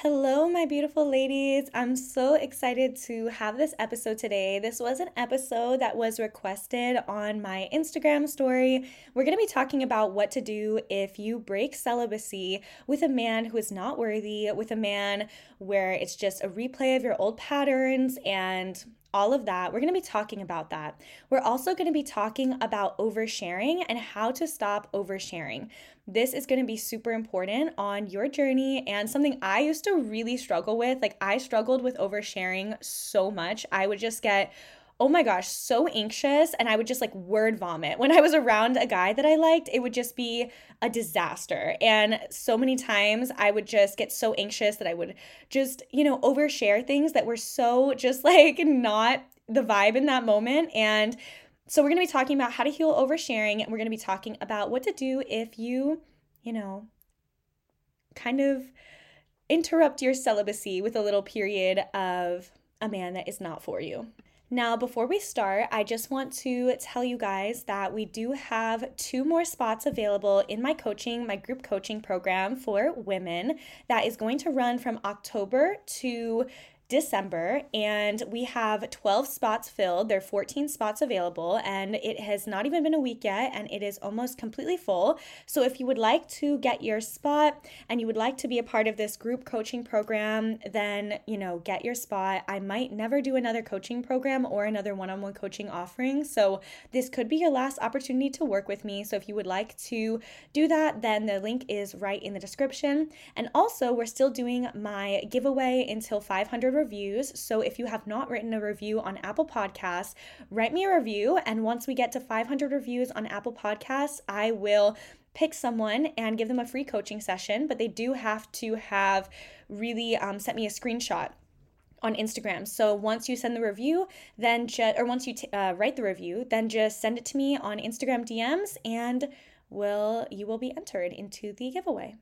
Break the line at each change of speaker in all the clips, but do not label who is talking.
Hello, my beautiful ladies. I'm so excited to have this episode today. This was an episode that was requested on my Instagram story. We're going to be talking about what to do if you break celibacy with a man who is not worthy, with a man where it's just a replay of your old patterns and all of that. We're going to be talking about that. We're also going to be talking about oversharing and how to stop oversharing. This is going to be super important on your journey and something I used to really struggle with. Like, I struggled with oversharing so much. I would just get oh my gosh, so anxious. And I would just like word vomit. When I was around a guy that I liked, it would just be a disaster. And so many times I would just get so anxious that I would just, you know, overshare things that were so just like not the vibe in that moment. And so we're going to be talking about how to heal oversharing. And we're going to be talking about what to do if you, you know, kind of interrupt your celibacy with a little period of a man that is not for you. Now, before we start, I just want to tell you guys that we do have two more spots available in my coaching, my group coaching program for women that is going to run from October to December, and we have 12 spots filled. There are 14 spots available, and it has not even been a week yet, and it is almost completely full. So, if you would like to get your spot and you would like to be a part of this group coaching program, then, you know, get your spot. I might never do another coaching program or another one on one coaching offering. So, this could be your last opportunity to work with me. So, if you would like to do that, then the link is right in the description. And also, we're still doing my giveaway until 500 reviews. So if you have not written a review on Apple Podcasts, write me a review. And once we get to 500 reviews on Apple Podcasts, I will pick someone and give them a free coaching session. But they do have to have really um, sent me a screenshot on Instagram. So once you send the review, then just or once you t- uh, write the review, then just send it to me on Instagram DMs, and will you will be entered into the giveaway.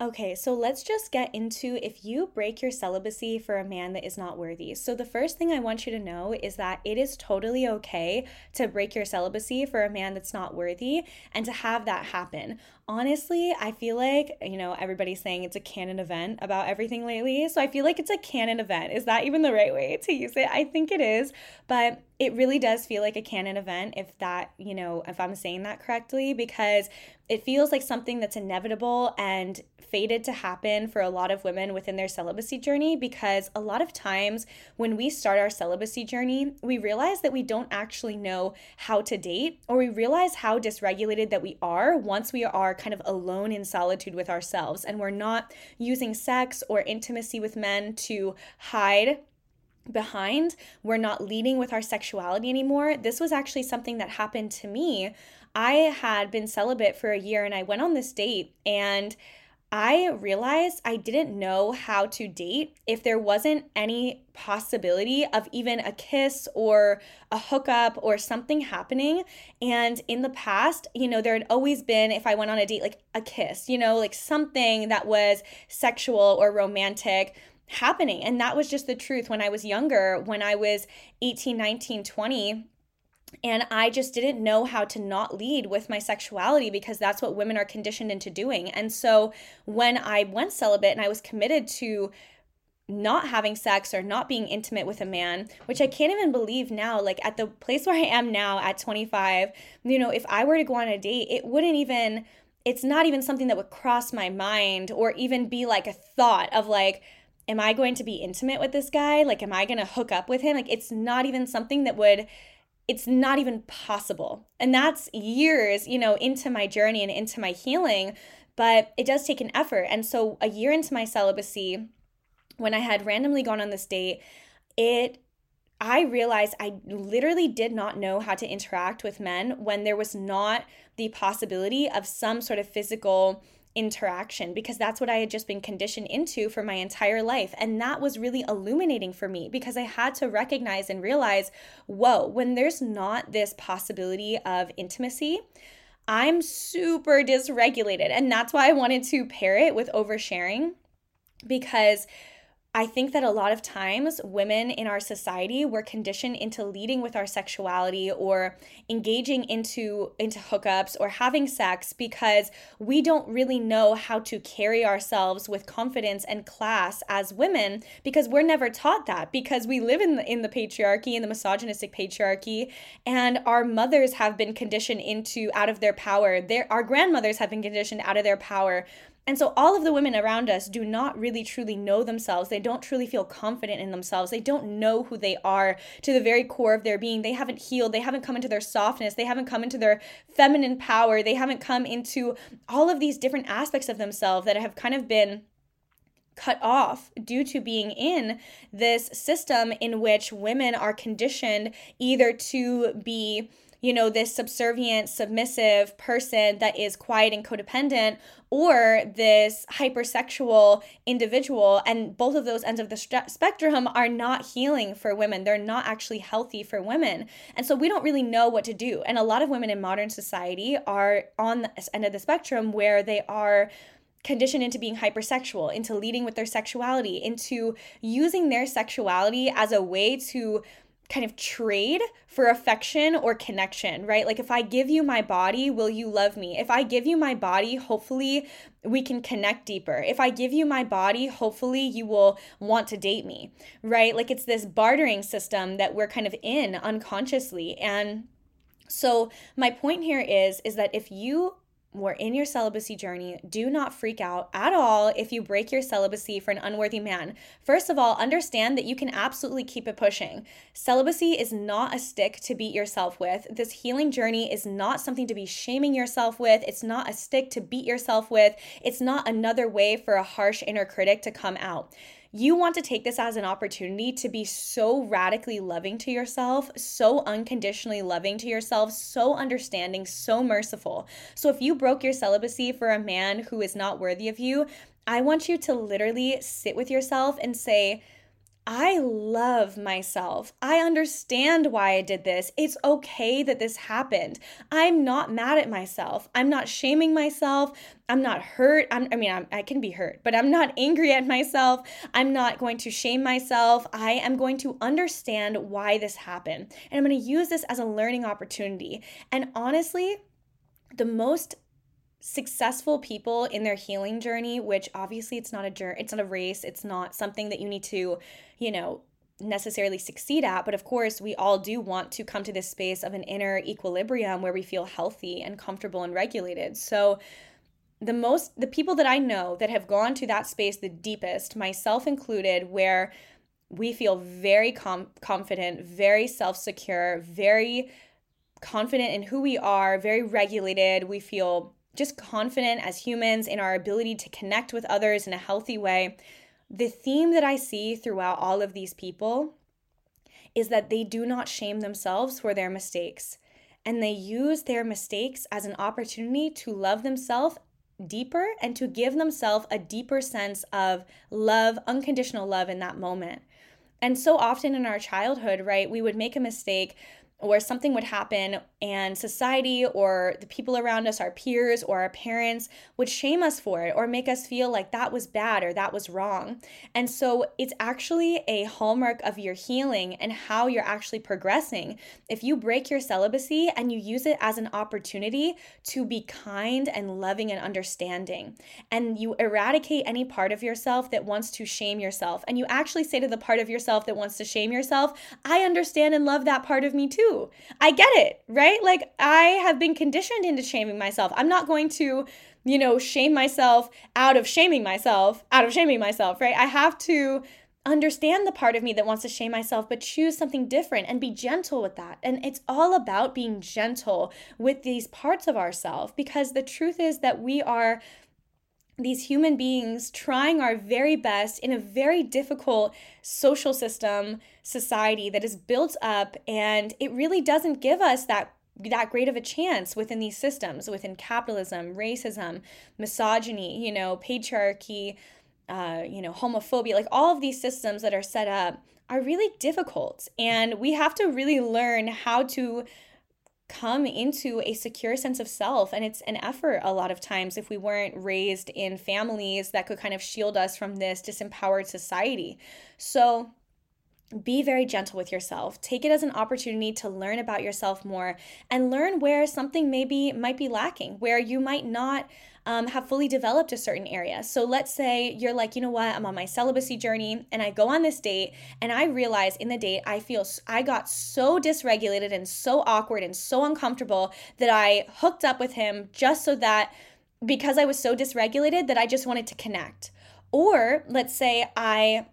Okay, so let's just get into if you break your celibacy for a man that is not worthy. So, the first thing I want you to know is that it is totally okay to break your celibacy for a man that's not worthy and to have that happen honestly, I feel like, you know, everybody's saying it's a canon event about everything lately. So I feel like it's a canon event. Is that even the right way to use it? I think it is. But it really does feel like a canon event if that, you know, if I'm saying that correctly, because it feels like something that's inevitable and fated to happen for a lot of women within their celibacy journey. Because a lot of times when we start our celibacy journey, we realize that we don't actually know how to date, or we realize how dysregulated that we are once we are are kind of alone in solitude with ourselves and we're not using sex or intimacy with men to hide behind. We're not leading with our sexuality anymore. This was actually something that happened to me. I had been celibate for a year and I went on this date and I realized I didn't know how to date if there wasn't any possibility of even a kiss or a hookup or something happening. And in the past, you know, there had always been, if I went on a date, like a kiss, you know, like something that was sexual or romantic happening. And that was just the truth when I was younger, when I was 18, 19, 20 and I just didn't know how to not lead with my sexuality because that's what women are conditioned into doing. And so when I went celibate and I was committed to not having sex or not being intimate with a man, which I can't even believe now, like at the place where I am now at 25, you know, if I were to go on a date, it wouldn't even it's not even something that would cross my mind or even be like a thought of like, am I going to be intimate with this guy? Like, am I going to hook up with him? Like, it's not even something that would, it's not even possible. And that's years, you know, into my journey and into my healing. But it does take an effort. And so, a year into my celibacy, when I had randomly gone on this date, it I realized I literally did not know how to interact with men when there was not the possibility of some sort of physical interaction because that's what I had just been conditioned into for my entire life. And that was really illuminating for me because I had to recognize and realize whoa, when there's not this possibility of intimacy, I'm super dysregulated. And that's why I wanted to pair it with oversharing because I think that a lot of times women in our society were conditioned into leading with our sexuality or engaging into into hookups or having sex because we don't really know how to carry ourselves with confidence and class as women because we're never taught that because we live in the in the patriarchy in the misogynistic patriarchy and our mothers have been conditioned into out of their power. Their our grandmothers have been conditioned out of their power and so, all of the women around us do not really truly know themselves. They don't truly feel confident in themselves. They don't know who they are to the very core of their being. They haven't healed. They haven't come into their softness. They haven't come into their feminine power. They haven't come into all of these different aspects of themselves that have kind of been cut off due to being in this system in which women are conditioned either to be you know, this subservient, submissive person that is quiet and codependent, or this hypersexual individual. And both of those ends of the spectrum are not healing for women. They're not actually healthy for women. And so we don't really know what to do. And a lot of women in modern society are on the end of the spectrum where they are conditioned into being hypersexual, into leading with their sexuality, into using their sexuality as a way to kind of trade for affection or connection, right? Like if I give you my body, will you love me? If I give you my body, hopefully we can connect deeper. If I give you my body, hopefully you will want to date me, right? Like it's this bartering system that we're kind of in unconsciously. And so my point here is is that if you were in your celibacy journey, do not freak out at all if you break your celibacy for an unworthy man. First of all, understand that you can absolutely keep it pushing. Celibacy is not a stick to beat yourself with. This healing journey is not something to be shaming yourself with. It's not a stick to beat yourself with. It's not another way for a harsh inner critic to come out you want to take this as an opportunity to be so radically loving to yourself, so unconditionally loving to yourself, so understanding, so merciful. So if you broke your celibacy for a man who is not worthy of you, I want you to literally sit with yourself and say, I love myself. I understand why I did this. It's okay that this happened. I'm not mad at myself. I'm not shaming myself. I'm not hurt. I'm, i mean, I'm, i can be hurt, but I'm not angry at myself. I'm not going to shame myself. I am going to understand why this happened. And I'm going to use this as a learning opportunity. And honestly, the most successful people in their healing journey which obviously it's not a journey it's not a race it's not something that you need to you know necessarily succeed at but of course we all do want to come to this space of an inner equilibrium where we feel healthy and comfortable and regulated. So the most the people that i know that have gone to that space the deepest myself included where we feel very com- confident very self-secure very confident in who we are very regulated we feel just confident as humans in our ability to connect with others in a healthy way, the theme that I see throughout all of these people is that they do not shame themselves for their mistakes. And they use their mistakes as an opportunity to love themselves deeper and to give themselves a deeper sense of love, unconditional love in that moment. And so often in our childhood, right, we would make a mistake or something would happen and society or the people around us, our peers or our parents, would shame us for it or make us feel like that was bad or that was wrong. And so it's actually a hallmark of your healing and how you're actually progressing. If you break your celibacy and you use it as an opportunity to be kind and loving and understanding, and you eradicate any part of yourself that wants to shame yourself, and you actually say to the part of yourself that wants to shame yourself, I understand and love that part of me too too. I get it, right? Like I have been conditioned into shaming myself. I'm not going to, you know, shame myself out of shaming myself, out of shaming myself, right? I have to understand the part of me that wants to shame myself, but choose something different and be gentle with that. And it's all about being gentle with these parts of ourselves because the truth is that we are these human beings trying our very best in a very difficult social system society that is built up and it really doesn't give us that that great of a chance within these systems within capitalism racism misogyny you know patriarchy uh, you know, homophobia, like all of these systems that are set up are really difficult. And we have to really learn how to come into a secure sense of self. And it's an effort a lot of times if we weren't raised in families that could kind of shield us from this disempowered society. So, be very gentle with yourself. Take it as an opportunity to learn about yourself more and learn where something maybe might be lacking, where you might not um, have fully developed a certain area. So let's say you're like, you know what, I'm on my celibacy journey and I go on this date and I realize in the date I feel I got so dysregulated and so awkward and so uncomfortable that I hooked up with him just so that because I was so dysregulated that I just wanted to connect. Or let's say I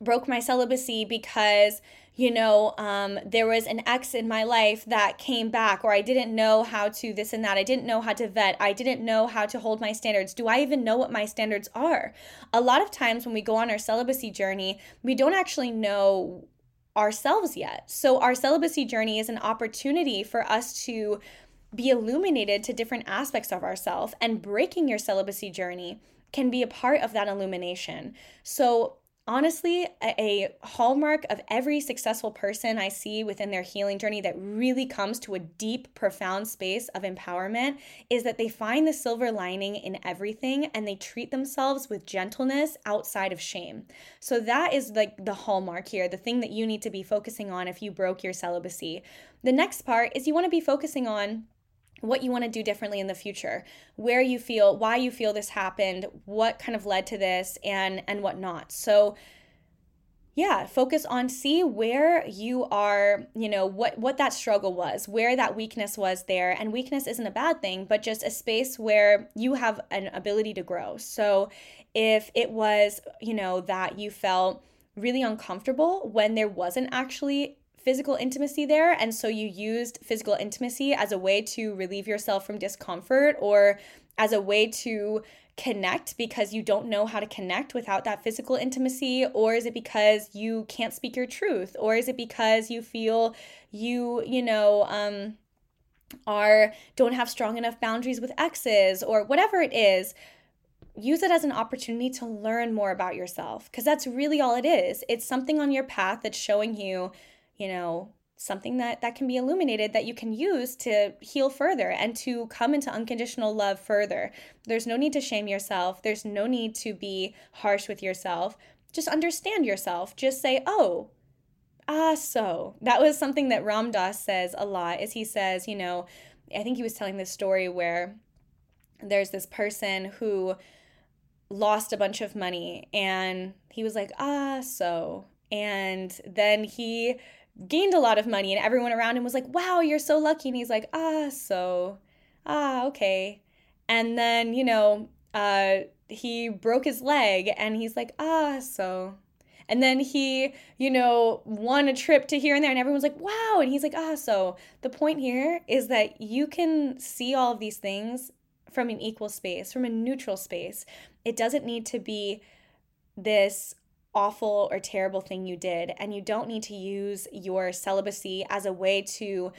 broke my celibacy because you know, um, there was an ex in my life that came back, or I didn't know how to this and that. I didn't know how to vet. I didn't know how to hold my standards. Do I even know what my standards are? A lot of times when we go on our celibacy journey, we don't actually know ourselves yet. So, our celibacy journey is an opportunity for us to be illuminated to different aspects of ourselves, and breaking your celibacy journey can be a part of that illumination. So, honestly a, hallmark of every successful person I see within their healing journey that really comes to a deep, profound space of empowerment is that they find the silver lining in everything and they treat themselves with gentleness outside of shame. So that is like the hallmark here, the thing that you need to be focusing on if you broke your celibacy. The next part is you want to be focusing on what you want to do differently in the future where you feel why you feel this happened what kind of led to this and and what not so yeah focus on see where you are you know what what that struggle was where that weakness was there. And weakness isn't a bad thing but just a space where you have an ability to grow. So if it was you know that you felt really uncomfortable when there wasn't actually physical intimacy there. And so you used physical intimacy as a way to relieve yourself from discomfort or as a way to connect because you don't know how to connect without that physical intimacy? Or is it because you can't speak your truth? Or is it because you feel you, you know, um, are don't have strong enough boundaries with exes or whatever it is use it as an opportunity to learn more about yourself because that's really all it is. It's something on your path that's showing you you know, something that that can be illuminated that you can use to heal further and to come into unconditional love further. There's no need to shame yourself. There's no need to be harsh with yourself. Just understand yourself. Just say, "Oh, ah, so." That was something that Ram Dass says a lot. Is he says, you know, I think he was telling this story where there's this person who lost a bunch of money and he was like, "Ah, so." And then he gained a lot of money and everyone around him was like wow you're so lucky. And he's like ah so ah okay. And then you know uh he broke his leg and he's like ah so. And then he you know won a trip to here and there and everyone's like wow. And he's like ah so. The point here is that you can see all of these things from an equal space from a neutral space. It doesn't need to be this awful or terrible thing you did. And you don't need to use your celibacy as a way to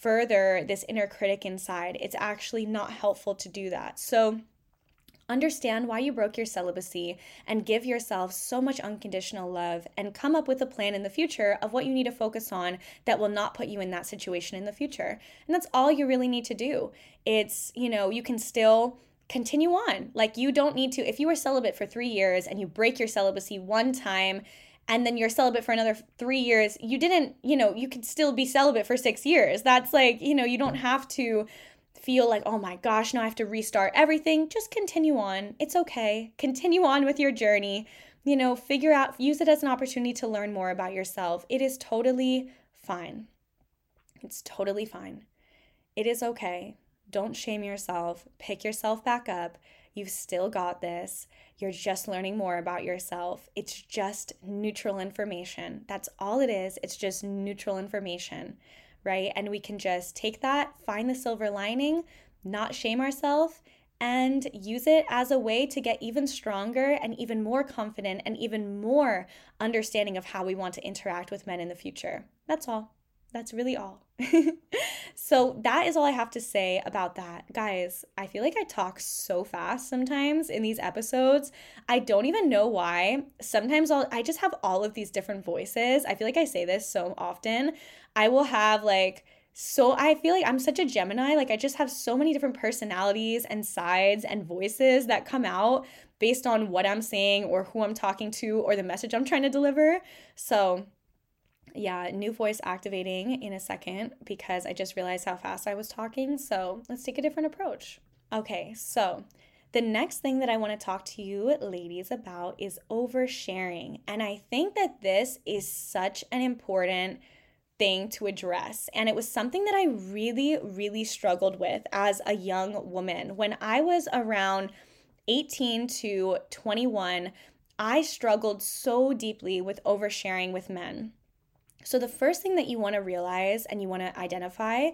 further this inner critic inside. It's actually not helpful to do that. So, Understand why you broke your celibacy and give yourself so much unconditional love and come up with a plan in the future of what you need to focus on that will not put you in that situation in the future. And that's all you really need to do. It's, you know, you can still continue on. Like you don't need to, if you were celibate for three years and you break your celibacy one time and then you're celibate for another three years, you didn't, you know, you could still be celibate for six years. That's like, you know, you don't have to feel like, oh my gosh, now I have to restart everything. Just continue on. It's okay. Continue on with your journey. You know, figure out, use it as an opportunity to learn more about yourself. It is totally fine. It's totally fine. It is okay. Don't shame yourself. Pick yourself back up. You've still got this. You're just learning more about yourself. It's just neutral information. That's all it is. It's just neutral information, right? And we can just take that, find the silver lining, not shame ourselves, and use it as a way to get even stronger and even more confident and even more understanding of how we want to interact with men in the future. That's all. That's really all. so, that is all I have to say about that. Guys, I feel like I talk so fast sometimes in these episodes. I don't even know why. Sometimes I'll, I just have all of these different voices. I feel like I say this so often. I will have like, so I feel like I'm such a Gemini. Like I just have so many different personalities and sides and voices that come out based on what I'm saying or who I'm talking to or the message I'm trying to deliver. So yeah, new voice activating in a second because I just realized how fast I was talking. So let's take a different approach. Okay, so the next thing that I want to talk to you ladies about is oversharing. And I think that this is such an important thing to address. And it was something that I really, really struggled with as a young woman. When I was around 18 to 21, I struggled so deeply with oversharing with men. So, the first thing that you want to realize and you want to identify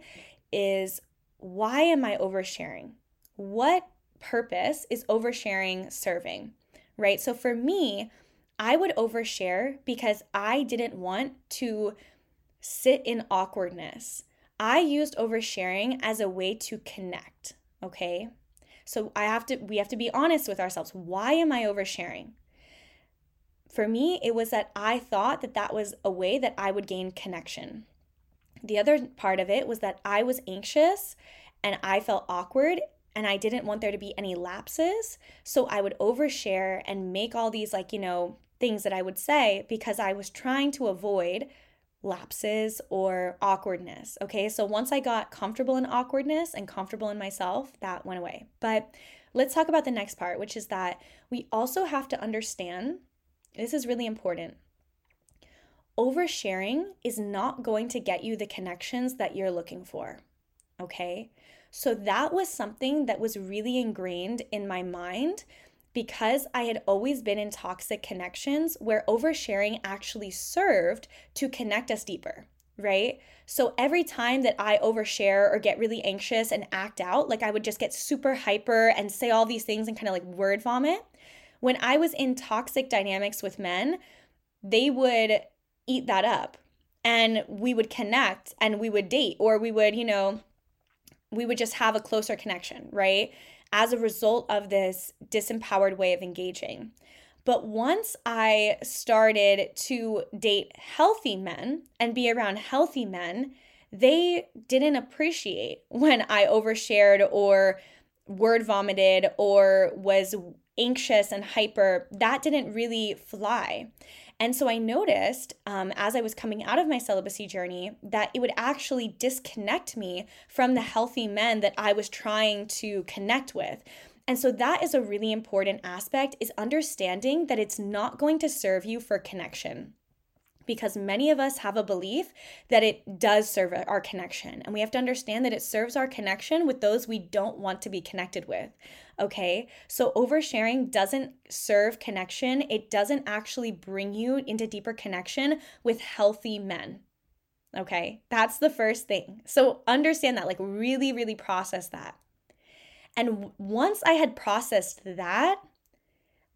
is why am I oversharing? What purpose is oversharing serving? Right? So, for me, I would overshare because I didn't want to sit in awkwardness. I used oversharing as a way to connect, okay? So I have to we have to be honest with ourselves. Why am I oversharing? For me, it was that I thought that that was a way that I would gain connection. The other part of it was that I was anxious and I felt awkward and I didn't want there to be any lapses. So I would overshare and make all these, like, you know, things that I would say because I was trying to avoid lapses or awkwardness. Okay, so once I got comfortable in awkwardness and comfortable in myself, that went away. But let's talk about the next part, which is that we also have to understand this is really important. Oversharing is not going to get you the connections that you're looking for. Okay? So that was something that was really ingrained in my mind because I had always been in toxic connections where oversharing actually served to connect us deeper, right? So every time that I overshare or get really anxious and act out, like I would just get super hyper and say all these things and kind of like word vomit, when I was in toxic dynamics with men, they would eat that up and we would connect and we would date or we would, you know, we would just have a closer connection, right? As a result of this disempowered way of engaging. But once I started to date healthy men and be around healthy men, they didn't appreciate when I overshared or word vomited or was anxious and hyper, that didn't really fly. And so I noticed um, as I was coming out of my celibacy journey that it would actually disconnect me from the healthy men that I was trying to connect with. And so that is a really important aspect is understanding that it's not going to serve you for connection because many of us have a belief that it does serve our connection. And we have to understand that it serves our connection with those we don't want to be connected with. Okay. So oversharing doesn't serve connection, it doesn't actually bring you into deeper connection with healthy men. Okay. That's the first thing. So understand that, like, really, really process that. And once I had processed that,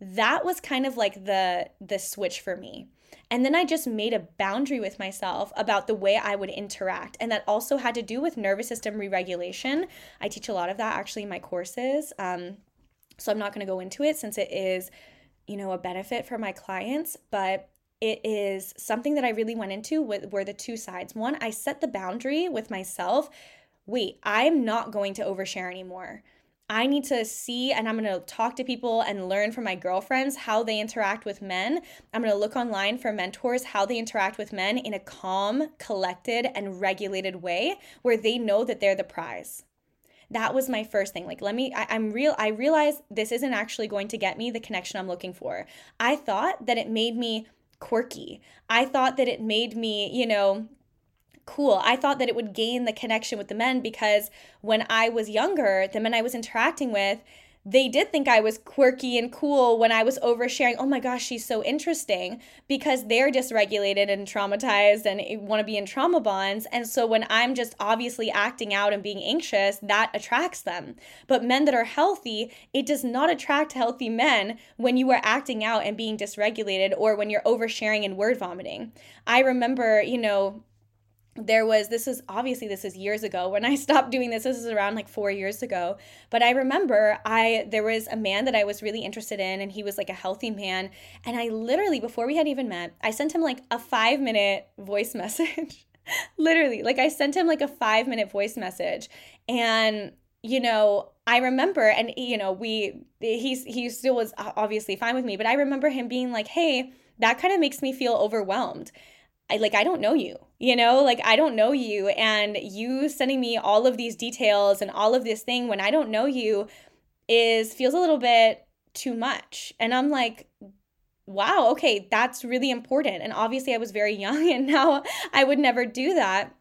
that was kind of like the the switch for me and then I just made a boundary with myself about the way I would interact. And that also had to do with nervous system re regulation. I teach a lot of that actually in my courses. Um, so I'm not going to go into it since it is, you know, a benefit for my clients. But it is something that I really went into with were the two sides. One, I set the boundary with myself. Wait, I'm not going to overshare anymore. I need to see and I'm going to talk to people and learn from my girlfriends how they interact with men. I'm going to look online for mentors how they interact with men in a calm, collected, and regulated way where they know that they're the prize. That was my first thing. Like, let me, I, am real, I realize this isn't actually going to get me the connection I'm looking for. I thought that it made me quirky. I thought that it made me, you know, cool. I thought that it would gain the connection with the men because when I was younger, the men I was interacting with, they did think I was quirky and cool when I was oversharing. Oh my gosh, she's so interesting because they're dysregulated and traumatized and want to be in trauma bonds. And so when I'm just obviously acting out and being anxious, that attracts them. But men that are healthy, it does not attract healthy men when you are acting out and being dysregulated or when you're oversharing and word vomiting. I remember, you know, there was this is obviously this is years ago when i stopped doing this this is around like four years ago but i remember i there was a man that i was really interested in and he was like a healthy man and i literally before we had even met i sent him like a five minute voice message literally like i sent him like a five minute voice message and you know i remember and you know we he's he still was obviously fine with me but i remember him being like hey that kind of makes me feel overwhelmed I like I don't know you. You know, like I don't know you and you sending me all of these details and all of this thing when I don't know you is feels a little bit too much. And I'm like wow, okay, that's really important. And obviously I was very young and now I would never do that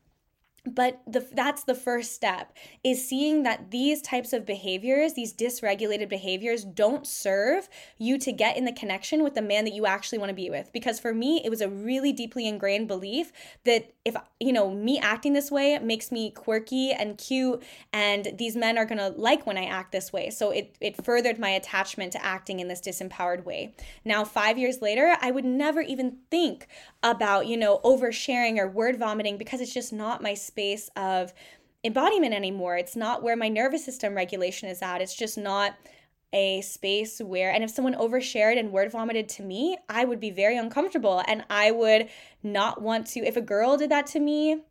but the, that's the first step is seeing that these types of behaviors these dysregulated behaviors don't serve you to get in the connection with the man that you actually want to be with. Because for me it was a really deeply ingrained belief that if you know me acting this way makes me quirky and cute and these men are going to like when i act this way so it it furthered my attachment to acting in this disempowered way now 5 years later i would never even think about you know oversharing or word vomiting because it's just not my space of embodiment anymore. It's not where my nervous system regulation is at. It's just not a space where and if someone overshared and word vomited to me, I would be very uncomfortable and I would not want to if a girl did that to me,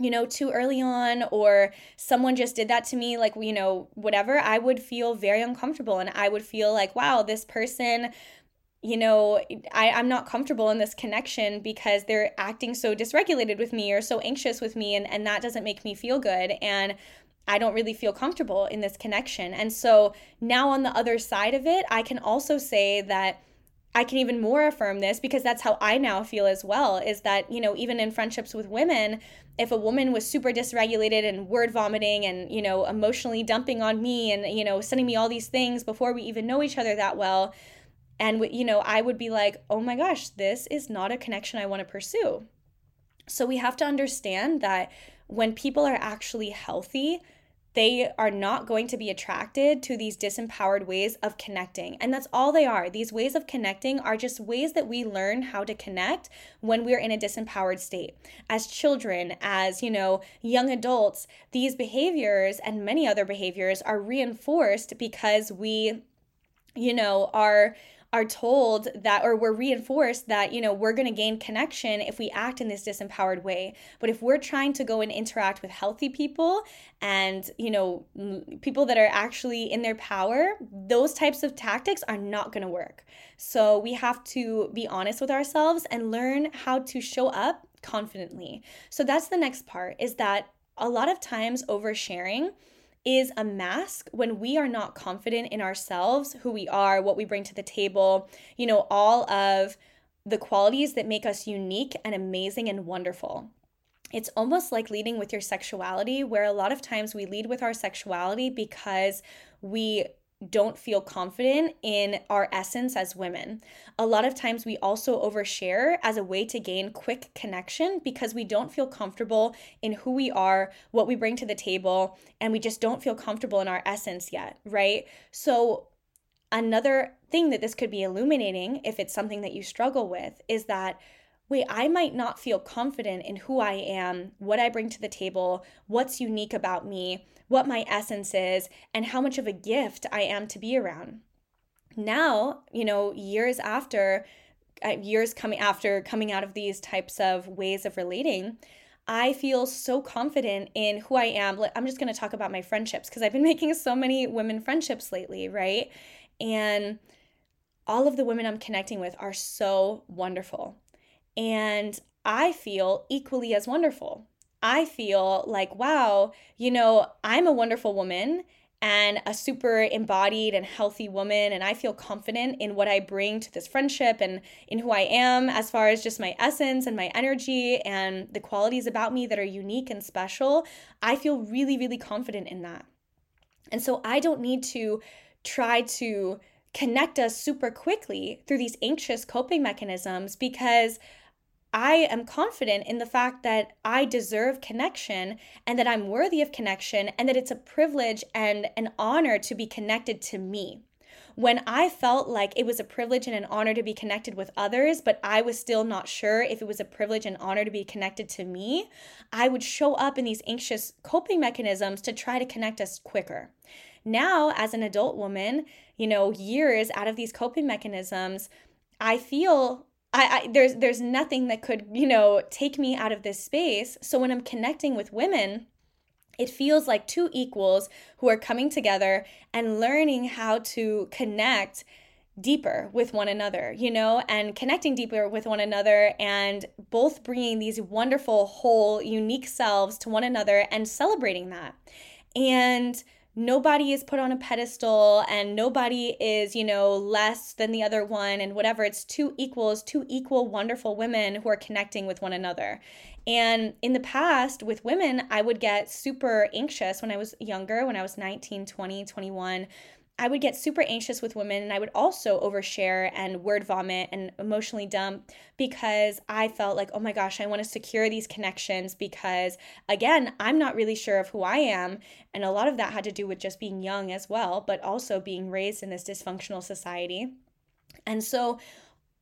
you know, too early on, or someone just did that to me, like, you know, whatever, I would feel very uncomfortable. And I would feel like, wow, this person you know, I, I'm not comfortable in this connection because they're acting so dysregulated with me or so anxious with me, and, and that doesn't make me feel good. And I don't really feel comfortable in this connection. And so now on the other side of it, I can also say that I can even more affirm this because that's how I now feel as well is that, you know, even in friendships with women, if a woman was super dysregulated and word vomiting and, you know, emotionally dumping on me and, you know, sending me all these things before we even know each other that well, and, you know, I would be like, oh my gosh, this is not a connection I want to pursue. So we have to understand that when people are actually healthy, they are not going to be attracted to these disempowered ways of connecting. And that's all they are. These ways of connecting are just ways that we learn how to connect when we're in a disempowered state. As children, as, you know, young adults, these behaviors and many other behaviors are reinforced because we you know, are are told that or we're reinforced that you know we're going to gain connection if we act in this disempowered way. But if we're trying to go and interact with healthy people and you know people that are actually in their power those types of tactics are not going to work. So we have to be honest with ourselves and learn how to show up confidently. So that's the next part is that a lot of times oversharing is a mask when we are not confident in ourselves, who we are, what we bring to the table, you know, all of the qualities that make us unique and amazing and wonderful. It's almost like leading with your sexuality, where a lot of times we lead with our sexuality because we don't feel confident in our essence as women. A lot of times we also overshare as a way to gain quick connection because we don't feel comfortable in who we are, what we bring to the table, and we just don't feel comfortable in our essence yet, right? So, another thing that this could be illuminating, if it's something that you struggle with, is that wait, I might not feel confident in who I am, what I bring to the table, what's unique about me what my essence is, and how much of a gift I am to be around. Now, you know, years after, uh, years coming after coming out of these types of ways of relating, I feel so confident in who I am. I'm just going to talk about my friendships because I've been making so many women friendships lately, right? And all of the women I'm connecting with are so wonderful. And I feel equally as wonderful. I feel like, wow, you know, I'm a wonderful woman and a super embodied and healthy woman. And I feel confident in what I bring to this friendship and in who I am as far as just my essence and my energy and the qualities about me that are unique and special. I feel really, really confident in that. And so I don't need to try to connect us super quickly through these anxious coping mechanisms because I am confident in the fact that I deserve connection and that I'm worthy of connection and that it's a privilege and an honor to be connected to me. When I felt like it was a privilege and an honor to be connected with others, but I was still not sure if it was a privilege and honor to be connected to me, I would show up in these anxious coping mechanisms to try to connect us quicker. Now, as an adult woman, you know, years out of these coping mechanisms, I feel I, I, there's there's nothing that could you know take me out of this space. So when i'm connecting with women it feels like two equals who are coming together and learning how to connect deeper with one another you know and connecting deeper with one another and both bringing these wonderful whole unique selves to one another and celebrating that. And nobody is put on a pedestal and nobody is, you know, less than the other one and whatever. It's two equals, two equal, wonderful women who are connecting with one another. And in the past, with women, I would get super anxious when I was younger, when I was 19, 20, 21 I would get super anxious with women and I would also overshare and word vomit and emotionally dump because I felt like, oh my gosh, I want to secure these connections because, again, I'm not really sure of who I am. And a lot of that had to do with just being young as well, but also being raised in this dysfunctional society. And so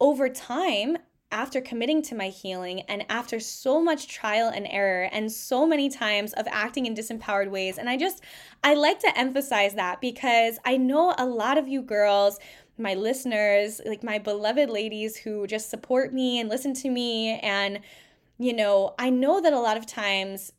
over time, after committing to my healing and after so much trial and error and so many times of acting in disempowered ways. And I just, I like to emphasize that because I know a lot of you girls, my listeners, like my beloved ladies who just support me and listen to me. And, you know, I know that a lot of times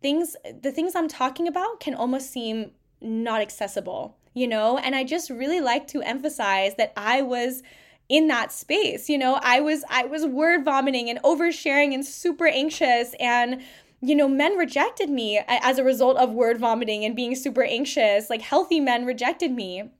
things, the things I'm talking about can almost seem not accessible, you know? And I just really like to emphasize that I was in that space you know? I was i was word vomiting and oversharing and super anxious and you know men rejected me as a result of word vomiting and being super anxious. Like healthy men rejected me.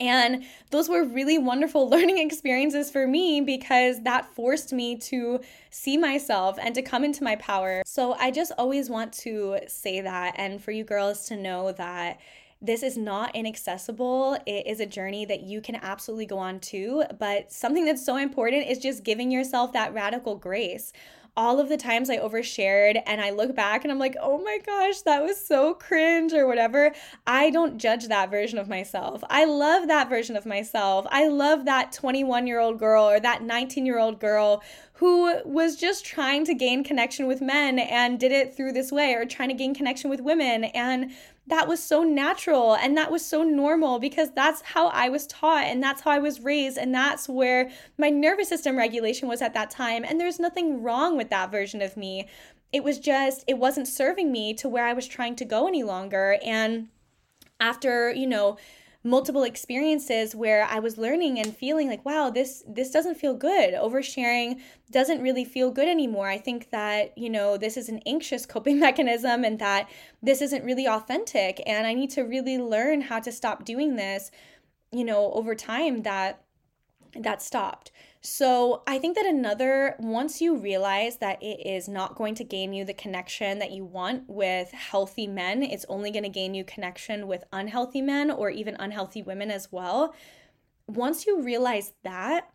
And those were really wonderful learning experiences for me because that forced me to see myself and to come into my power. So I just always want to say that and for you girls to know that this is not inaccessible. It is a journey that you can absolutely go on too. But something that's so important is just giving yourself that radical grace all of the times I overshared and I look back and I'm like, oh my gosh, that was so cringe or whatever. I don't judge that version of myself. I love that version of myself. I love that 21 year old girl or that 19 year old girl who was just trying to gain connection with men and did it through this way or trying to gain connection with women. And that was so natural and that was so normal because that's how I was taught and that's how I was raised and that's where my nervous system regulation was at that time and there's nothing wrong with that version of me. It was just it wasn't serving me to where I was trying to go any longer and after, you know, multiple experiences where I was learning and feeling like, wow, this this doesn't feel good. Oversharing doesn't really feel good anymore. I think that, you know, this is an anxious coping mechanism and that this isn't really authentic and I need to really learn how to stop doing this, you know, over time that that stopped. So I think that another, once you realize that it is not going to gain you the connection that you want with healthy men, it's only going to gain you connection with unhealthy men or even unhealthy women as well. Once you realize that,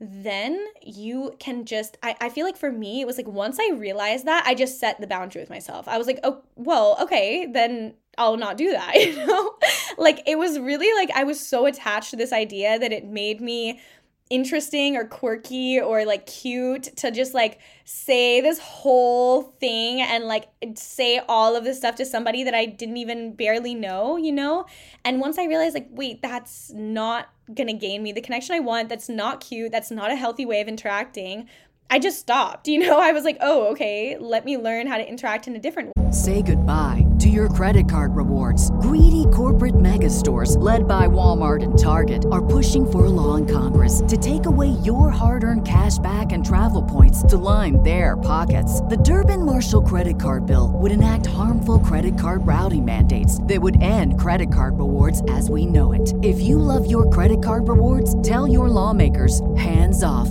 then you can just I, I feel like for me it was like once i realized that i just set the boundary with myself i was like oh well okay then i'll not do that you know like it was really like i was so attached to this idea that it made me interesting or quirky or like cute to just like say this whole thing and like say all of this stuff to somebody that I didn't even barely know, you know? And once I realized like wait, that's not going to gain me the connection I want, that's not cute, that's not a healthy way of interacting, I just stopped, you know? I was like, "Oh, okay, let me learn how to interact in a different way."
Say goodbye to your credit card rewards. Greedy corporate mega stores, led by Walmart and Target, are pushing for a law in Congress to take away your hard earned cash back and travel points to line their pockets. The Durbin Marshall credit card bill would enact harmful credit card routing mandates that would end credit card rewards as we know it. If you love your credit card rewards, tell your lawmakers hands off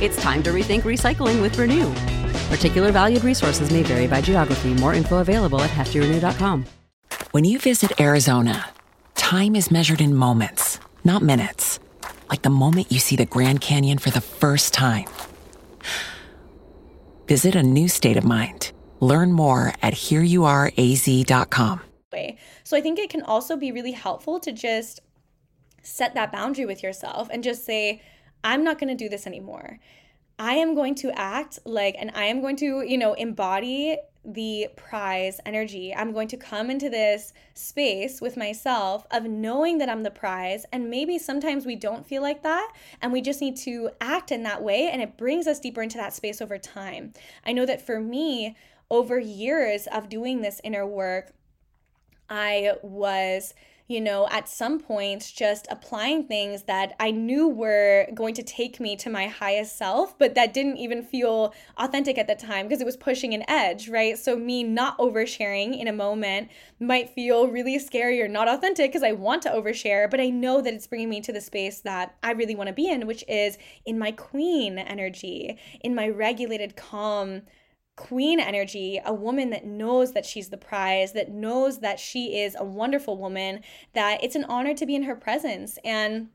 It's time to rethink recycling with Renew. Particular valued resources may vary by geography. More info available at heftyrenew.com.
When you visit Arizona, time is measured in moments, not minutes. Like the moment you see the Grand Canyon for the first time. Visit a new state of mind. Learn more at hereyouareaz.com.
So I think it can also be really helpful to just set that boundary with yourself and just say, I'm not going to do this anymore. I am going to act like, and I am going to, you know, embody the prize energy. I'm going to come into this space with myself of knowing that I'm the prize. And maybe sometimes we don't feel like that. And we just need to act in that way. And it brings us deeper into that space over time. I know that for me, over years of doing this inner work, I was you know, at some points just applying things that I knew were going to take me to my highest self, but that didn't even feel authentic at the time because it was pushing an edge, right? So, me not oversharing in a moment might feel really scary or not authentic because I want to overshare, but I know that it's bringing me to the space that I really want to be in, which is in my queen energy, in my regulated, calm, queen energy, a woman that knows that she's the prize, that knows that she is a wonderful woman, that it's an honor to be in her presence. And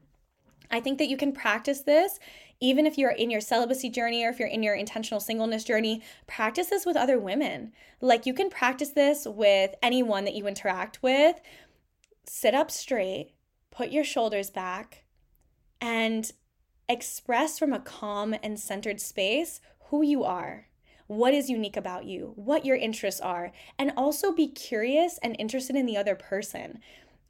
I think that you can practice this even if you're in your celibacy journey or if you're in your intentional singleness journey, practice this with other women. Like you can practice this with anyone that you interact with. Sit up straight, put your shoulders back, and express from a calm and centered space who you are what is unique about you, what your interests are, and also be curious and interested in the other person.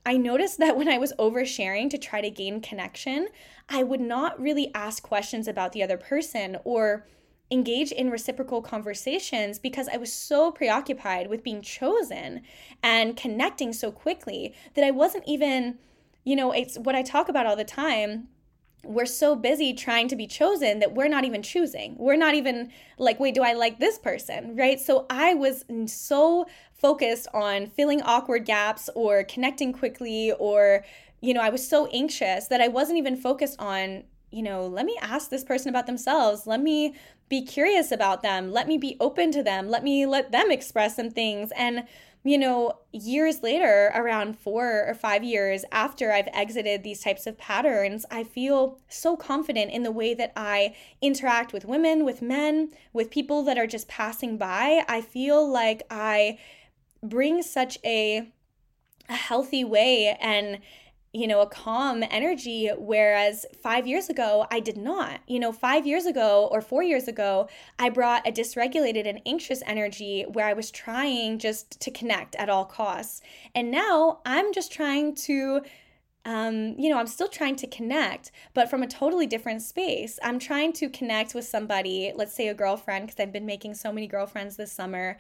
I noticed that when I was oversharing to try to gain connection, I would not really ask questions about the other person or engage in reciprocal conversations because I was so preoccupied with being chosen and connecting so quickly that I wasn't even, you know, it's what I talk about all the time we're so busy trying to be chosen that we're not even choosing. We're not even like, wait, do I like this person? Right. So I was so focused on filling awkward gaps or connecting quickly, or, you know, I was so anxious that I wasn't even focused on, you know, let me ask this person about themselves. Let me be curious about them. Let me be open to them. Let me let them express some things. And, you know, years later, around four or five years after I've exited these types of patterns, I feel so confident in the way that I interact with women, with men, with people that are just passing by. I feel like I bring such a, a healthy way and you know, a calm energy, whereas five years ago, I did not. You know, five years ago or four years ago, I brought a dysregulated and anxious energy where I was trying just to connect at all costs. And now I'm just trying to. Um, you know, I'm still trying to connect, but from a totally different space. I'm trying to connect with somebody, let's say a girlfriend, because I've been making so many girlfriends this summer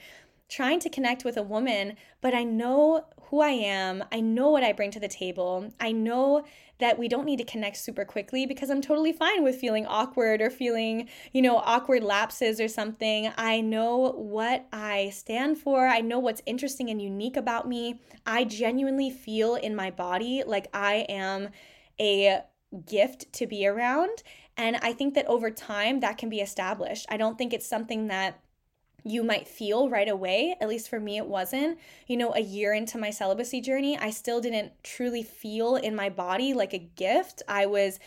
trying to connect with a woman, but I know who I am. I know what I bring to the table. I know that we don't need to connect super quickly because I'm totally fine with feeling awkward or feeling, you know, awkward lapses or something. I know what I stand for. I know what's interesting and unique about me. I genuinely feel in my body like I am a gift to be around. And I think that over time that can be established. I don't think it's something that you might feel right away. At least for me, it wasn't. You know, a year into my celibacy journey, I still didn't truly feel in my body like a gift. I was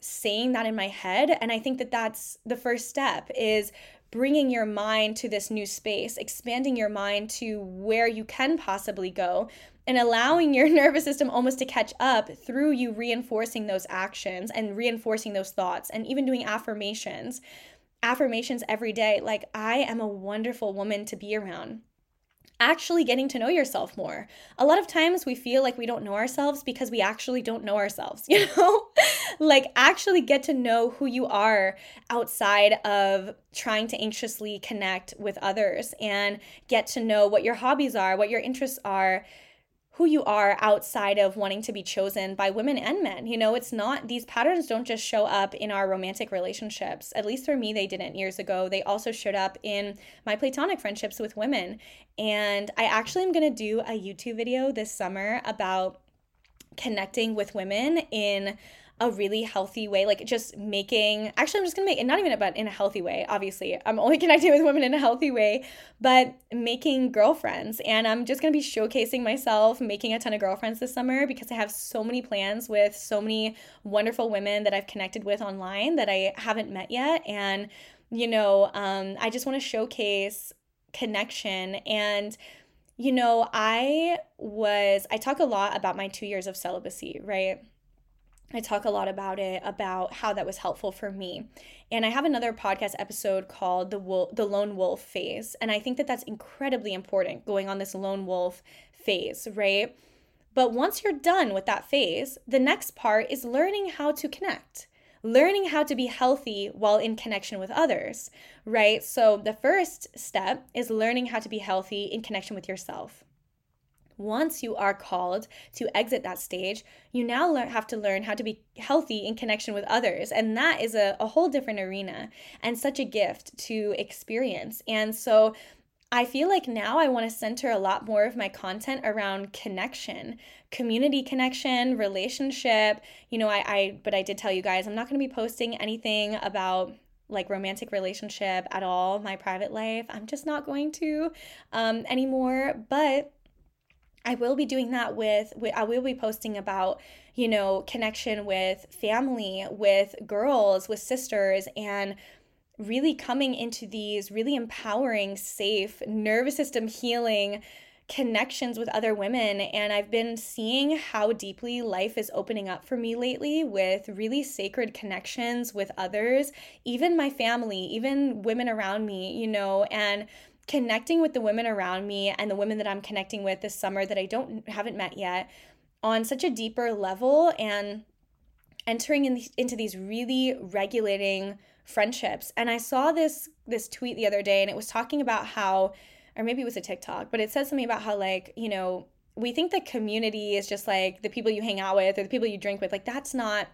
saying that in my head and i think that that's the first step is bringing your mind to this new space, expanding your mind to where you can possibly go, and allowing your nervous system almost to catch up through you reinforcing those actions and reinforcing those thoughts and even doing affirmations. Affirmations every day, like, I am a wonderful woman to be around actually getting to know yourself more. A lot of times we feel like we don't know ourselves because we actually don't know ourselves, you know? like actually get to know who you are outside of trying to anxiously connect with others and get to know what your hobbies are, what your interests are who you are outside of wanting to be chosen by women and men. You know, it's not, these patterns don't just show up in our romantic relationships. At least for me, they didn't years ago. They also showed up in my platonic friendships with women. And I actually am going to do a YouTube video this summer about connecting with women in a really healthy way, like just making, actually, I'm just gonna make it not even about in a healthy way, obviously. I'm only connecting with women in a healthy way, but making girlfriends. And I'm just gonna be showcasing myself, making a ton of girlfriends this summer because I have so many plans with so many wonderful women that I've connected with online that I haven't met yet. And, you know, um, I just wanna showcase connection and you know, I was, I talk a lot about my two years of celibacy, right? I talk a lot about it, about how that was helpful for me. And I have another podcast episode called the Wolf, the lone wolf phase, and I think that that's incredibly important going on this lone wolf phase, right? But once you're done with that phase, the next part is learning how to connect. Learning how to be healthy while in connection with others, right? So, the first step is learning how to be healthy in connection with yourself. Once you are called to exit that stage, you now learn, have to learn how to be healthy in connection with others. And that is a, a whole different arena and such a gift to experience. And so I feel like now I want to center a lot more of my content around connection, community connection, relationship. You know, I, I but I did tell you guys I'm not going to be posting anything about like romantic relationship at all, my private life. I'm just not going to um, anymore. But I will be doing that with, with I will be posting about, you know, connection with family, with girls, with sisters and really coming into these really empowering, safe, nervous system healing connections with other women. And I've been seeing how deeply life is opening up for me lately with really sacred connections with others, even my family, even women around me, you know, and connecting with the women around me and the women that I'm connecting with this summer that I don't haven't met yet on such a deeper level and entering in into these really regulating friendships. And I saw this this tweet the other day and it was talking about how or maybe it was a TikTok, but it said something about how like, you know, we think that community is just like the people you hang out with or the people you drink with. Like that's not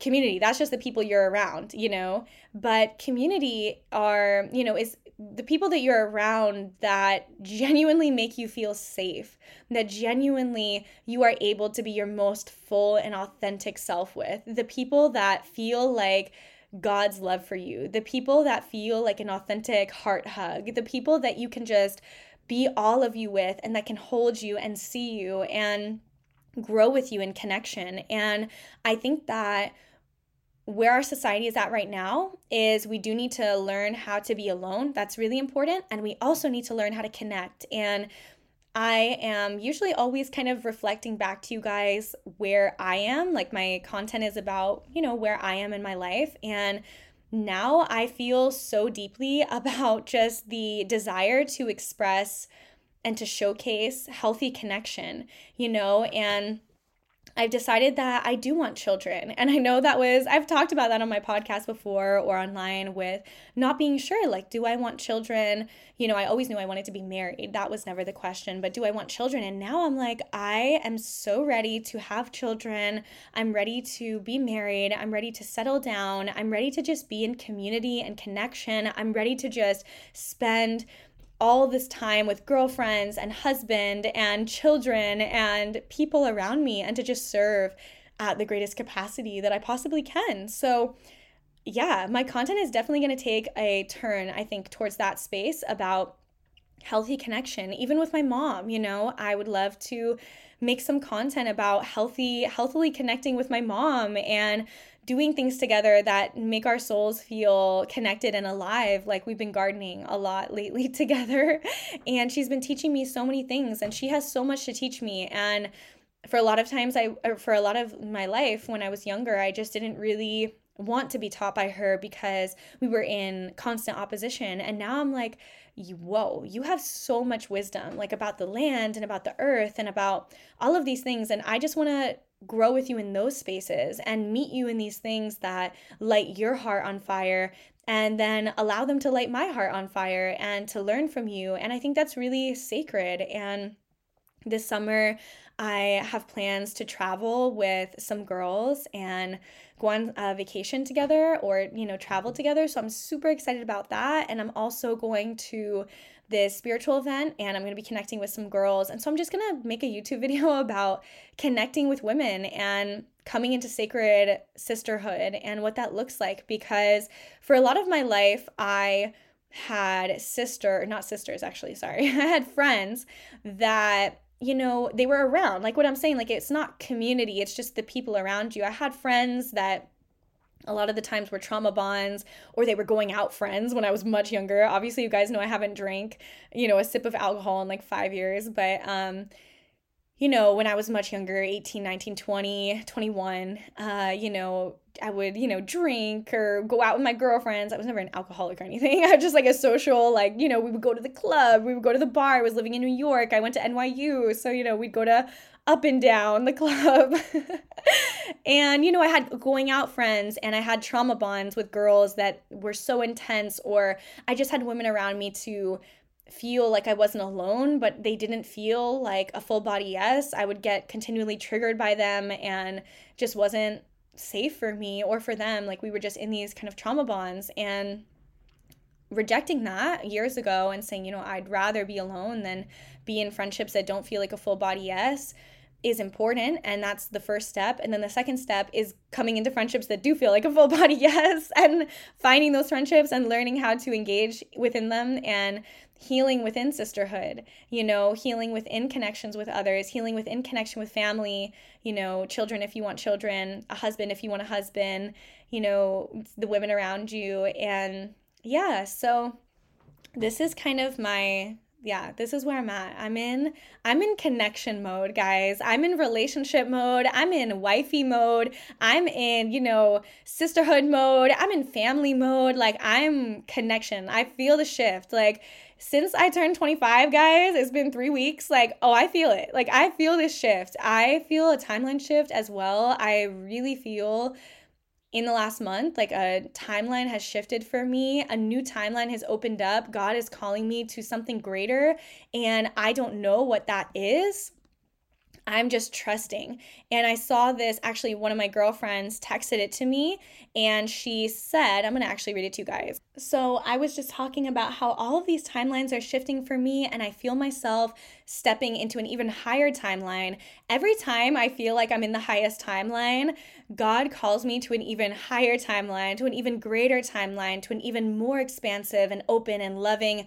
community. That's just the people you're around you know? But community are you know is the people that you're around that genuinely make you feel safe that genuinely you are able to be your most full and authentic self with. The people that feel like God's love for you, the people that feel like an authentic heart hug, the people that you can just be all of you with and that can hold you and see you and grow with you in connection. And I think that where our society is at right now is we do need to learn how to be alone. That's really important. And we also need to learn how to connect. And I am usually always kind of reflecting back to you guys where I am. Like my content is about, you know, where I am in my life. And now I feel so deeply about just the desire to express and to showcase healthy connection, you know, and I've decided that I do want children. And I know that was, I've talked about that on my podcast before or online with not being sure. Like, do I want children? You know, I always knew I wanted to be married. That was never the question. But do I want children? And now I'm like, I am so ready to have children. I'm ready to be married. I'm ready to settle down. I'm ready to just be in community and connection. I'm ready to just spend all this time with girlfriends and husband and children and people around me and to just serve at the greatest capacity that I possibly can. So, yeah, my content is definitely going to take a turn, I think, towards that space about healthy connection even with my mom you know i would love to make some content about healthy healthily connecting with my mom and doing things together that make our souls feel connected and alive. Like we've been gardening a lot lately together. And she's been teaching me so many things, and she has so much to teach me. And for a lot of times, I, for a lot of my life when I was younger, I just didn't really want to be taught by her because we were in constant opposition. And now I'm like, whoa, you have so much wisdom, like about the land and about the earth and about all of these things. And I just want to grow with you in those spaces and meet you in these things that light your heart on fire and then allow them to light my heart on fire and to learn from you. And I think that's really sacred. And this summer, I have plans to travel with some girls and go on a vacation together or, you know, travel together. So I'm super excited about that. And I'm also going to this spiritual event and I'm going to be connecting with some girls. And so I'm just going to make a YouTube video about connecting with women and coming into sacred sisterhood and what that looks like because for a lot of my life I had sister, not sisters actually, sorry. I had friends that you know, they were around. Like what I'm saying, like it's not community, it's just the people around you. I had friends that a lot of the times were trauma bonds or they were going out friends when I was much younger. Obviously, you guys know I haven't drank, you know, a sip of alcohol in like 5 years, but um you know, when I was much younger, 18, 19, 20, 21, uh, you know, I would, you know, drink or go out with my girlfriends. I was never an alcoholic or anything. I was just like a social, like, you know, we would go to the club, we would go to the bar. I was living in New York. I went to NYU. So, you know, we'd go to up and down the club. and, you know, I had going out friends and I had trauma bonds with girls that were so intense, or I just had women around me to feel like I wasn't alone, but they didn't feel like a full body yes. I would get continually triggered by them and just wasn't safe for me or for them. Like we were just in these kind of trauma bonds and rejecting that years ago and saying, you know, I'd rather be alone than be in friendships that don't feel like a full body yes is important and that's the first step and then the second step is coming into friendships that do feel like a full body yes and finding those friendships and learning how to engage within them and healing within sisterhood, you know, healing within connections with others, healing within connection with family, you know, children if you want children, a husband if you want a husband, you know, the women around you. And yeah, so this is kind of my yeah, this is where I'm at. I'm in I'm in connection mode, guys. I'm in relationship mode. I'm in wifey mode. I'm in, you know, sisterhood mode. I'm in family mode. Like I'm connection. I feel the shift. Like since I turned 25, guys, it's been 3 weeks. Like, oh, I feel it. Like I feel this shift. I feel a timeline shift as well. I really feel in the last month, like a timeline has shifted for me. A new timeline has opened up. God is calling me to something greater, and I don't know what that is. I'm just trusting. And I saw this actually, one of my girlfriends texted it to me, and she said, I'm gonna actually read it to you guys. So I was just talking about how all of these timelines are shifting for me, and I feel myself stepping into an even higher timeline. Every time I feel like I'm in the highest timeline, God calls me to an even higher timeline, to an even greater timeline, to an even more expansive and open and loving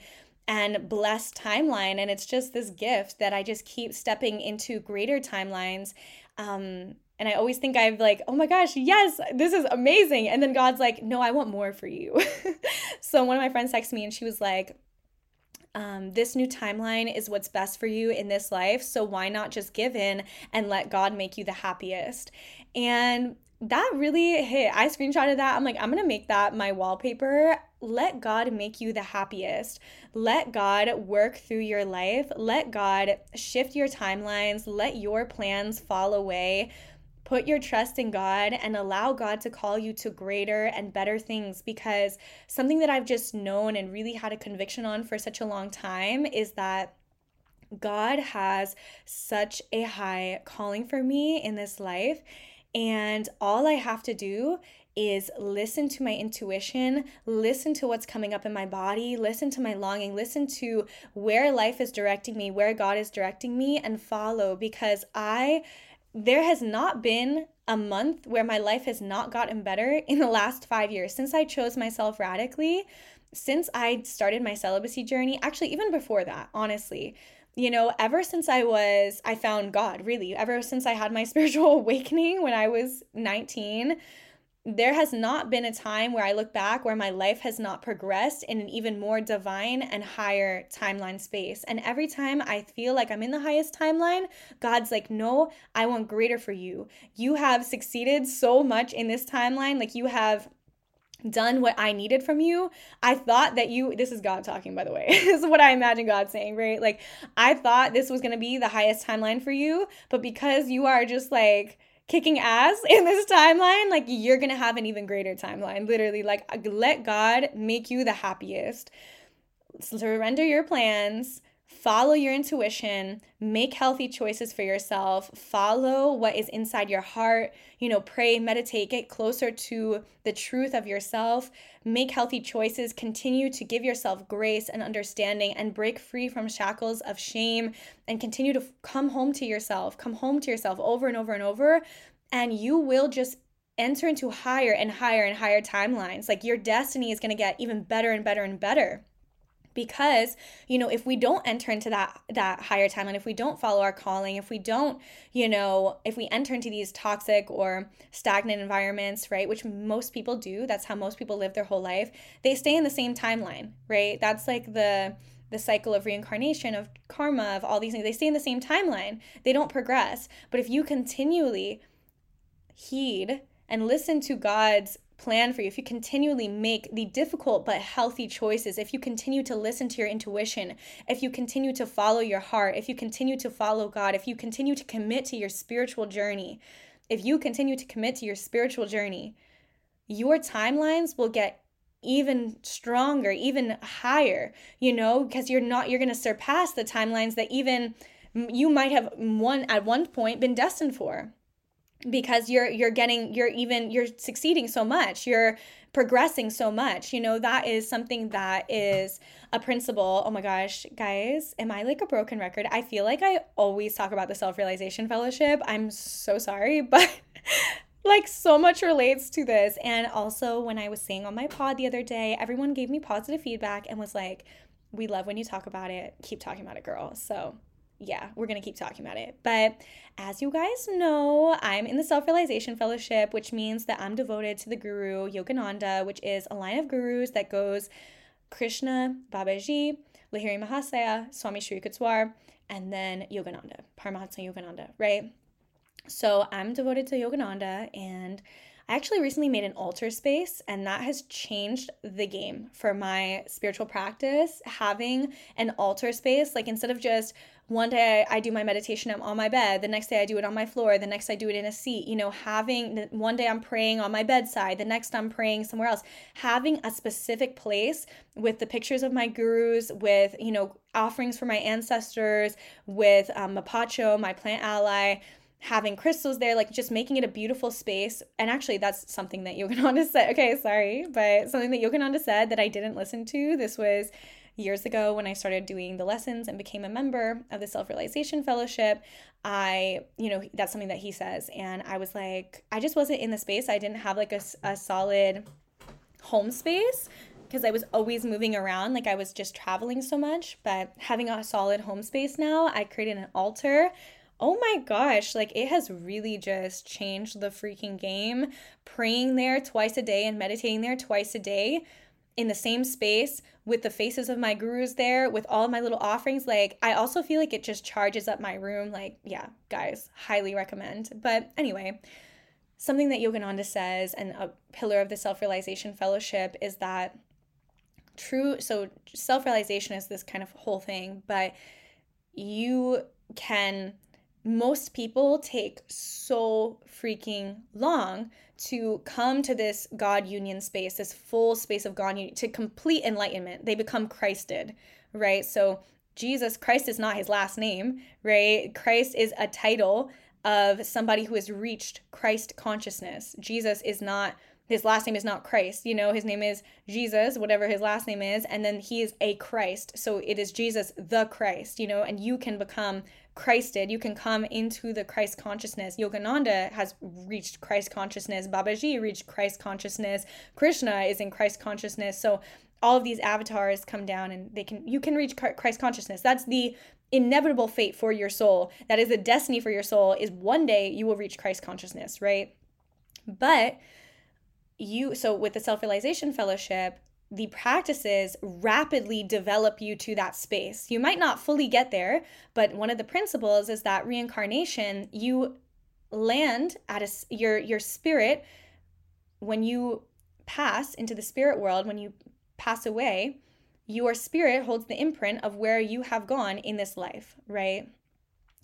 and blessed timeline. And it's just this gift that I just keep stepping into greater timelines. Um, and I always think I've like, oh my gosh, yes, this is amazing. And then God's like, no, I want more for you. so one of my friends texted me and she was like, um, this new timeline is what's best for you in this life. So why not just give in and let God make you the happiest? And that really hit. I screenshotted that. I'm like, I'm going to make that my wallpaper. Let God make you the happiest. Let God work through your life. Let God shift your timelines. Let your plans fall away. Put your trust in God and allow God to call you to greater and better things because something that I've just known and really had a conviction on for such a long time is that God has such a high calling for me in this life and all I have to do is listen to my intuition, listen to what's coming up in my body, listen to my longing, listen to where life is directing me, where God is directing me, and follow because I, there has not been a month where my life has not gotten better in the last five years since I chose myself radically. Since I started my celibacy journey, actually, even before that, honestly, you know, ever since I was, I found God really, ever since I had my spiritual awakening when I was 19, there has not been a time where I look back where my life has not progressed in an even more divine and higher timeline space. And every time I feel like I'm in the highest timeline, God's like, no, I want greater for you. You have succeeded so much in this timeline. Like, you have done what I needed from you. I thought that you, this is God talking, by the way. this is what I imagine God saying, right? Like, I thought this was going to be the highest timeline for you, but because you are just like, kicking ass in this timeline, like you're gonna have an even greater timeline. Literally, like let God make you the happiest. Surrender your plans, follow your intuition, make healthy choices for yourself, follow what is inside your heart, you know, pray, meditate, get closer to the truth of yourself, make healthy choices, continue to give yourself grace and understanding, and break free from shackles of shame, and continue to come home to yourself, come home to yourself over and over and over, and you will just enter into higher and higher and higher timelines. Like your destiny is going to get even better and better and better because you know if we don't enter into that that higher timeline if we don't follow our calling if we don't you know if we enter into these toxic or stagnant environments right which most people do that's how most people live their whole life they stay in the same timeline right? That's like the the cycle of reincarnation of karma of all these things. They stay in the same timeline. They don't progress. But if you continually heed and listen to God's plan for you, if you continually make the difficult but healthy choices, if you continue to listen to your intuition, if you continue to follow your heart, if you continue to follow God, if you continue to commit to your spiritual journey, if you continue to commit to your spiritual journey, your timelines will get even stronger, even higher, you know, because you're not, you're going to surpass the timelines that even you might have one at one point been destined for because you're you're getting you're even you're succeeding so much you're progressing so much you know that is something that is a principle. Oh my gosh guys am i like a broken record? I feel like i always talk about the self-realization fellowship. I'm so sorry but like so much relates to this. And also when i was saying on my pod the other day everyone gave me positive feedback and was like we love when you talk about it. Keep talking about it girl. So yeah, we're going to keep talking about it. But as you guys know, I'm in the Self Realization Fellowship, which means that I'm devoted to the Guru Yogananda, which is a line of gurus that goes Krishna, Babaji, Lahiri Mahasaya, Swami Shri Yukteswar, and then Yogananda, Paramahansa Yogananda, right? So I'm devoted to Yogananda and I actually recently made an altar space, and that has changed the game for my spiritual practice. Having an altar space, like instead of just one day I do my meditation I'm on my bed, the next day I do it on my floor, the next I do it in a seat, you know, having one day I'm praying on my bedside, the next I'm praying somewhere else. Having a specific place with the pictures of my gurus, with, you know, offerings for my ancestors, with um, Mapacho, my plant ally, having crystals there, like just making it a beautiful space. And actually, that's something that Yogananda said. Okay, sorry, but something that Yogananda said that I didn't listen to. This was years ago when I started doing the lessons and became a member of the Self Realization Fellowship. I, you know, that's something that he says. And I was like, I just wasn't in the space. I didn't have like a, a solid home space because I was always moving around. Like I was just traveling so much. But having a solid home space now, I created an altar oh my gosh, like it has really just changed the freaking game. Praying there twice a day and meditating there twice a day in the same space with the faces of my gurus there with all my little offerings like i also feel like it just charges up my room like yeah guys highly recommend. But anyway something that yogananda says and a pillar of the self-realization fellowship is that true so self-realization is this kind of whole thing but you can most people take so freaking long to come to this God union space, this full space of God union, to complete enlightenment. They become Christed, right? So Jesus, Christ is not his last name, right? Christ is a title of somebody who has reached Christ consciousness. Jesus is not his last name is not Christ. You know, his name is Jesus, whatever his last name is, and then he is a Christ. So it is Jesus the Christ, you know, and you can become Christed. You can come into the Christ consciousness. Yogananda has reached Christ consciousness. Babaji reached Christ consciousness. Krishna is in Christ consciousness. So all of these avatars come down and they can you can reach Christ consciousness. That's the inevitable fate for your soul. That is the destiny for your soul is one day you will reach Christ consciousness, right? But you so with the self-realization fellowship the practices rapidly develop you to that space. You might not fully get there, but one of the principles is that reincarnation, you land at a your your spirit when you pass into the spirit world, when you pass away, your spirit holds the imprint of where you have gone in this life, right?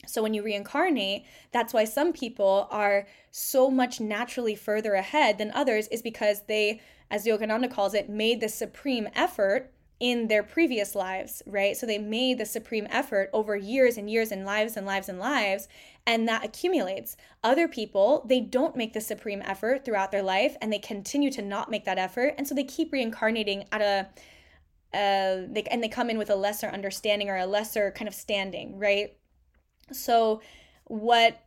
So when you reincarnate, that's why some people are so much naturally further ahead than others, is because they, as Yogananda calls it, made the supreme effort in their previous lives, right? So they made the supreme effort over years and years and lives and lives and lives, and that accumulates. Other people, they don't make the supreme effort throughout their life and they continue to not make that effort, and so they keep reincarnating at a uh, they, and they come in with a lesser understanding or a lesser kind of standing, right? So, what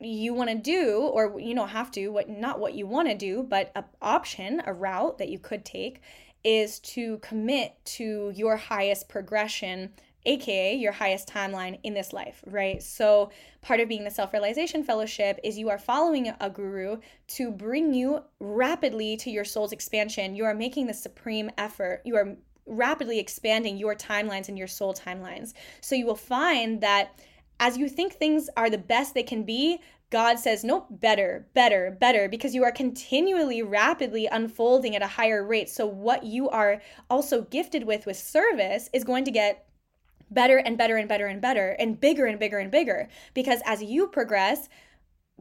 you want to do, or you don't have to, what not what you want to do, but a option, a route that you could take is to commit to your highest progression aka your highest timeline in this life, right? So, part of being the self realization fellowship is you are following a guru to bring you rapidly to your soul's expansion. You are making the supreme effort. You are rapidly expanding your timelines and your soul timelines. So, you will find that as you think things are the best they can be, God says, nope, better, better, better, because you are continually rapidly unfolding at a higher rate. So, what you are also gifted with with service is going to get better and better and better and better and bigger and bigger and bigger. Because as you progress,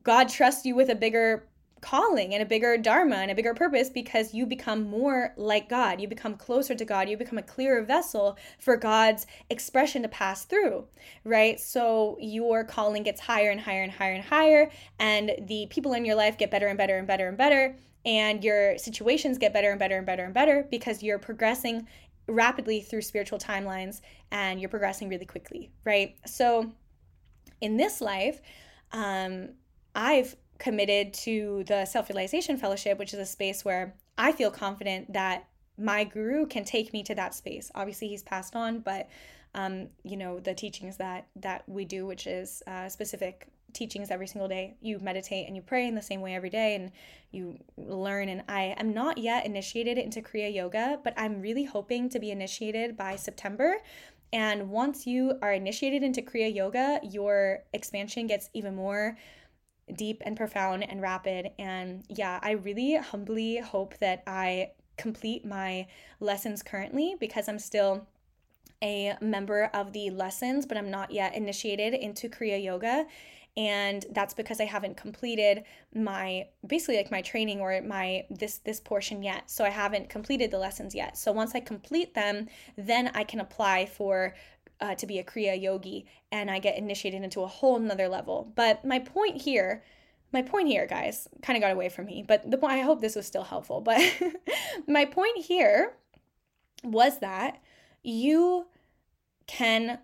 God trusts you with a bigger calling and a bigger dharma and a bigger purpose because you become more like God. You become closer to God. You become a clearer vessel for God's expression to pass through, right? So your calling gets higher and higher and higher and higher, and the people in your life get better and better and better and better. And your situations get better and better and better and better because you're progressing rapidly through spiritual timelines and you're progressing really quickly, right? So in this life, um, I've committed to the Self Realization Fellowship, which is a space where I feel confident that my guru can take me to that space. Obviously, he's passed on, but um, you know the teachings that that we do, which is uh, specific teachings every single day. You meditate and you pray in the same way every day, and you learn. And I am not yet initiated into Kriya Yoga, but I'm really hoping to be initiated by September. And once you are initiated into Kriya Yoga, your expansion gets even more deep and profound and rapid. And yeah, I really humbly hope that I complete my lessons currently because I'm still a member of the lessons, but I'm not yet initiated into Kriya Yoga. And that's because I haven't completed my basically like my training or my this this portion yet. So I haven't completed the lessons yet. So once I complete them, then I can apply for uh, to be a Kriya yogi and I get initiated into a whole nother level. But my point here, my point here, guys, kind of got away from me, but the point, I hope this was still helpful. But my point here was that you can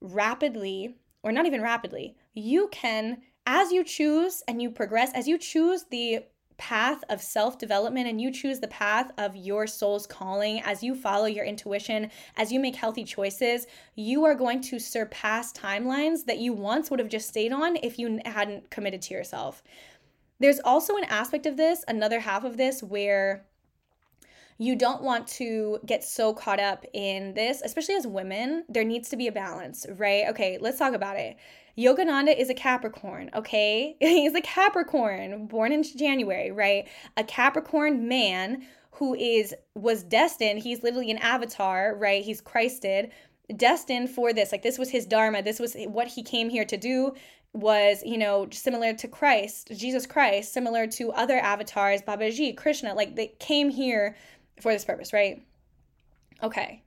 rapidly, or not even rapidly, you can, as you choose and you progress, as you choose the path of self development and you choose the path of your soul's calling, as you follow your intuition, as you make healthy choices, you are going to surpass timelines that you once would have just stayed on if you hadn't committed to yourself. There's also an aspect of this, another half of this, where you don't want to get so caught up in this, especially as women. There needs to be a balance, right? Okay, let's talk about it. Yogananda is a Capricorn, okay? He's a Capricorn, born in January, right? A Capricorn man who is was destined, he's literally an avatar, right? He's Christed, destined for this. Like this was his dharma, this was what he came here to do was, you know, similar to Christ, Jesus Christ, similar to other avatars, Babaji, Krishna, like they came here for this purpose, right? Okay.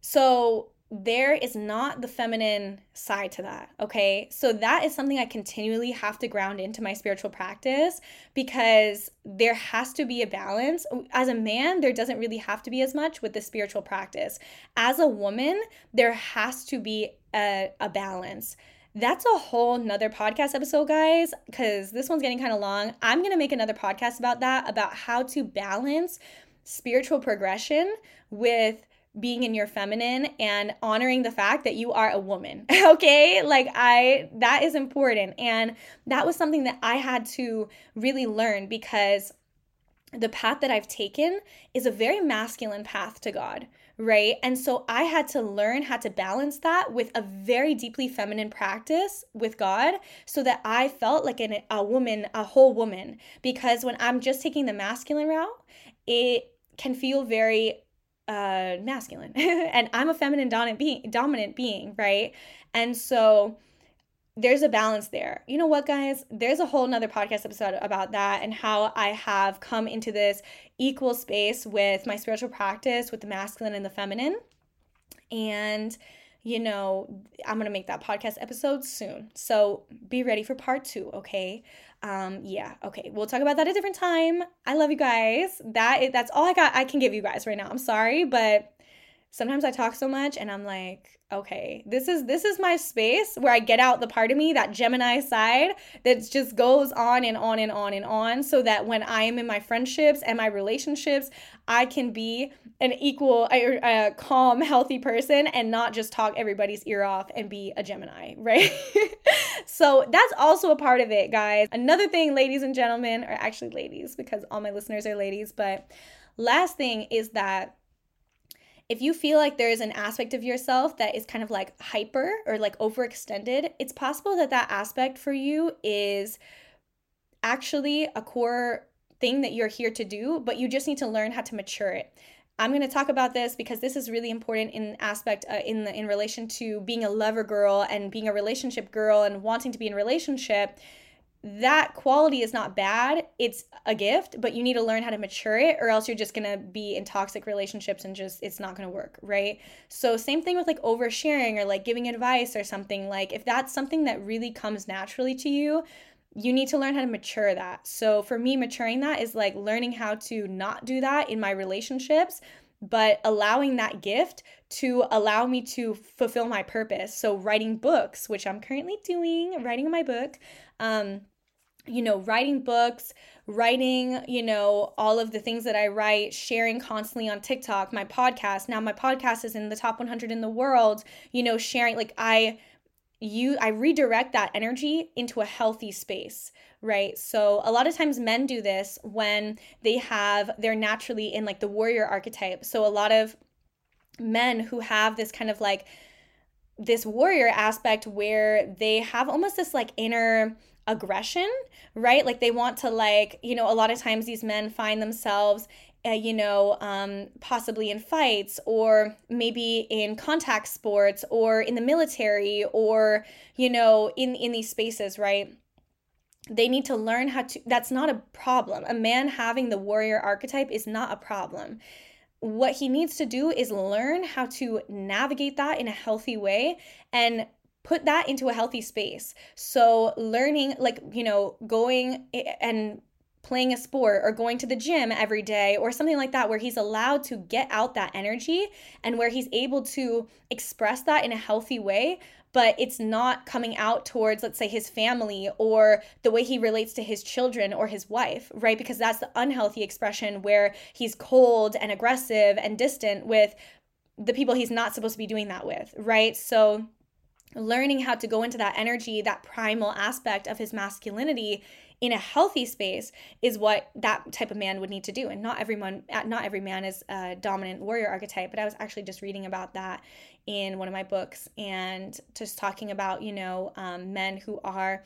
So there is not the feminine side to that. Okay. So that is something I continually have to ground into my spiritual practice because there has to be a balance. As a man, there doesn't really have to be as much with the spiritual practice. As a woman, there has to be a, a balance. That's a whole nother podcast episode, guys, because this one's getting kind of long. I'm going to make another podcast about that, about how to balance spiritual progression with being in your feminine and honoring the fact that you are a woman. okay? Like I that is important and that was something that I had to really learn because the path that I've taken is a very masculine path to God, right? And so I had to learn how to balance that with a very deeply feminine practice with God so that I felt like an, a woman, a whole woman. Because when I'm just taking the masculine route, it can feel very uh, masculine. and I'm a feminine dominant being, dominant being, right? And so there's a balance there. You know what, guys? There's a whole nother podcast episode about that and how I have come into this equal space with my spiritual practice with the masculine and the feminine. And, you know, I'm going to make that podcast episode soon. So be ready for part two, okay? Um, yeah, okay. We'll talk about that a different time. I love you guys. That is, that's all I got I can give you guys right now. I'm sorry, but sometimes I talk so much and I'm like, okay, this is this is my space where I get out the part of me, that Gemini side that just goes on and on and on and on so that when I am in my friendships and my relationships, I can be an equal a, a calm, healthy person and not just talk everybody's ear off and be a Gemini, right? so that's also a part of it, guys. Another thing, ladies and gentlemen, or actually ladies because all my listeners are ladies, but last thing is that if you feel like there is an aspect of yourself that is kind of like hyper or like overextended, it's possible that that aspect for you is actually a core thing that you're here to do, but you just need to learn how to mature it. I'm going to talk about this because this is really important in aspect uh, in the in relation to being a lover girl and being a relationship girl and wanting to be in relationship that quality is not bad. It's a gift, but you need to learn how to mature it or else you're just going to be in toxic relationships and just it's not going to work, right? So same thing with like oversharing or like giving advice or something like if that's something that really comes naturally to you, you need to learn how to mature that. So for me maturing that is like learning how to not do that in my relationships but allowing that gift to allow me to fulfill my purpose. So, writing books, which I'm currently doing, writing my book, um, you know, writing books, writing, you know, all of the things that I write, sharing constantly on TikTok, my podcast. Now, my podcast is in the top 100 in the world, you know, sharing, like, I you I redirect that energy into a healthy space, right? So a lot of times men do this when they have they're naturally in like the warrior archetype. So a lot of men who have this kind of like this warrior aspect where they have almost this like inner aggression, right? Like they want to like, you know, a lot of times these men find themselves uh, you know, um, possibly in fights or maybe in contact sports or in the military or, you know, in, in these spaces, right? They need to learn how to, that's not a problem. A man having the warrior archetype is not a problem. What he needs to do is learn how to navigate that in a healthy way and put that into a healthy space. So, learning, like, you know, going and playing a sport or going to the gym every day or something like that where he's allowed to get out that energy and where he's able to express that in a healthy way but it's not coming out towards let's say his family or the way he relates to his children or his wife right because that's the unhealthy expression where he's cold and aggressive and distant with the people he's not supposed to be doing that with right so learning how to go into that energy that primal aspect of his masculinity in a healthy space is what that type of man would need to do. And not everyone not every man is a dominant warrior archetype but i was actually just reading about that in one of my books and just talking about you know um, men who are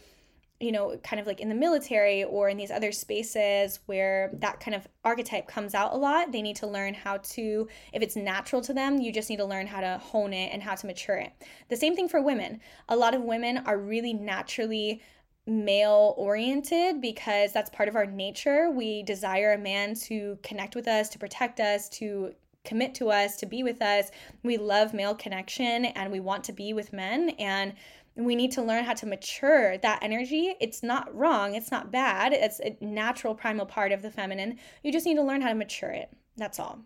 you know kind of like in the military or in these other spaces where that kind of archetype comes out a lot they need to learn how to if it's natural to them you just need to learn how to hone it and how to mature it the same thing for women a lot of women are really naturally male oriented because that's part of our nature. We desire a man to connect with us, to protect us, to commit to us, to be with us. We love male connection and we want to be with men. And we need to learn how to mature that energy. It's not wrong, it's not bad. It's a natural primal part of the feminine. You just need to learn how to mature it. That's all.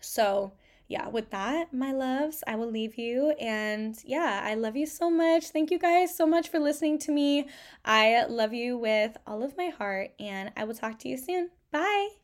So, yeah, with that, my loves, I will leave you. And yeah, I love you so much. Thank you guys so much for listening to me. I love you with all of my heart, and I will talk to you soon. Bye.